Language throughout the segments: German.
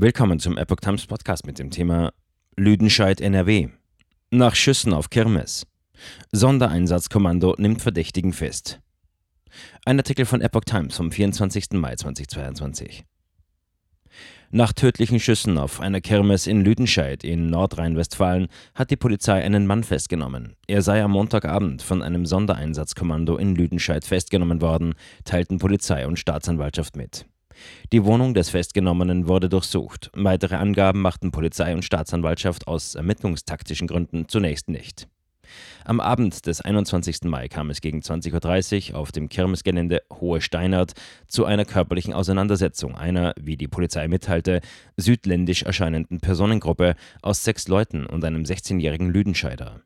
Willkommen zum Epoch Times Podcast mit dem Thema Lüdenscheid NRW. Nach Schüssen auf Kirmes. Sondereinsatzkommando nimmt Verdächtigen fest. Ein Artikel von Epoch Times vom 24. Mai 2022. Nach tödlichen Schüssen auf einer Kirmes in Lüdenscheid in Nordrhein-Westfalen hat die Polizei einen Mann festgenommen. Er sei am Montagabend von einem Sondereinsatzkommando in Lüdenscheid festgenommen worden, teilten Polizei und Staatsanwaltschaft mit. Die Wohnung des Festgenommenen wurde durchsucht. Weitere Angaben machten Polizei und Staatsanwaltschaft aus ermittlungstaktischen Gründen zunächst nicht. Am Abend des 21. Mai kam es gegen 20.30 Uhr auf dem Kirmesgelände Hohe Steinert zu einer körperlichen Auseinandersetzung einer, wie die Polizei mitteilte, südländisch erscheinenden Personengruppe aus sechs Leuten und einem 16-jährigen Lüdenscheider.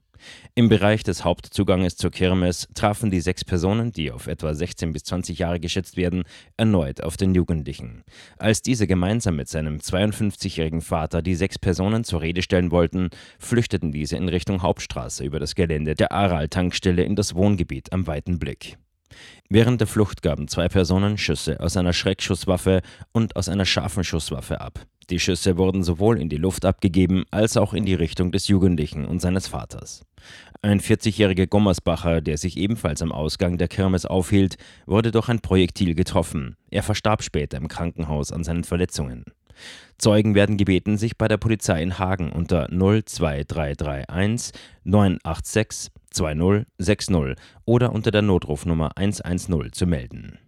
Im Bereich des Hauptzuganges zur Kirmes trafen die sechs Personen, die auf etwa 16 bis 20 Jahre geschätzt werden, erneut auf den Jugendlichen. Als diese gemeinsam mit seinem 52-jährigen Vater die sechs Personen zur Rede stellen wollten, flüchteten diese in Richtung Hauptstraße über das Gelände der Aral-Tankstelle in das Wohngebiet am weiten Blick. Während der Flucht gaben zwei Personen Schüsse aus einer Schreckschusswaffe und aus einer scharfen Schusswaffe ab. Die Schüsse wurden sowohl in die Luft abgegeben als auch in die Richtung des Jugendlichen und seines Vaters. Ein 40-jähriger Gommersbacher, der sich ebenfalls am Ausgang der Kirmes aufhielt, wurde durch ein Projektil getroffen. Er verstarb später im Krankenhaus an seinen Verletzungen. Zeugen werden gebeten, sich bei der Polizei in Hagen unter 02331 986 2060 oder unter der Notrufnummer 110 zu melden.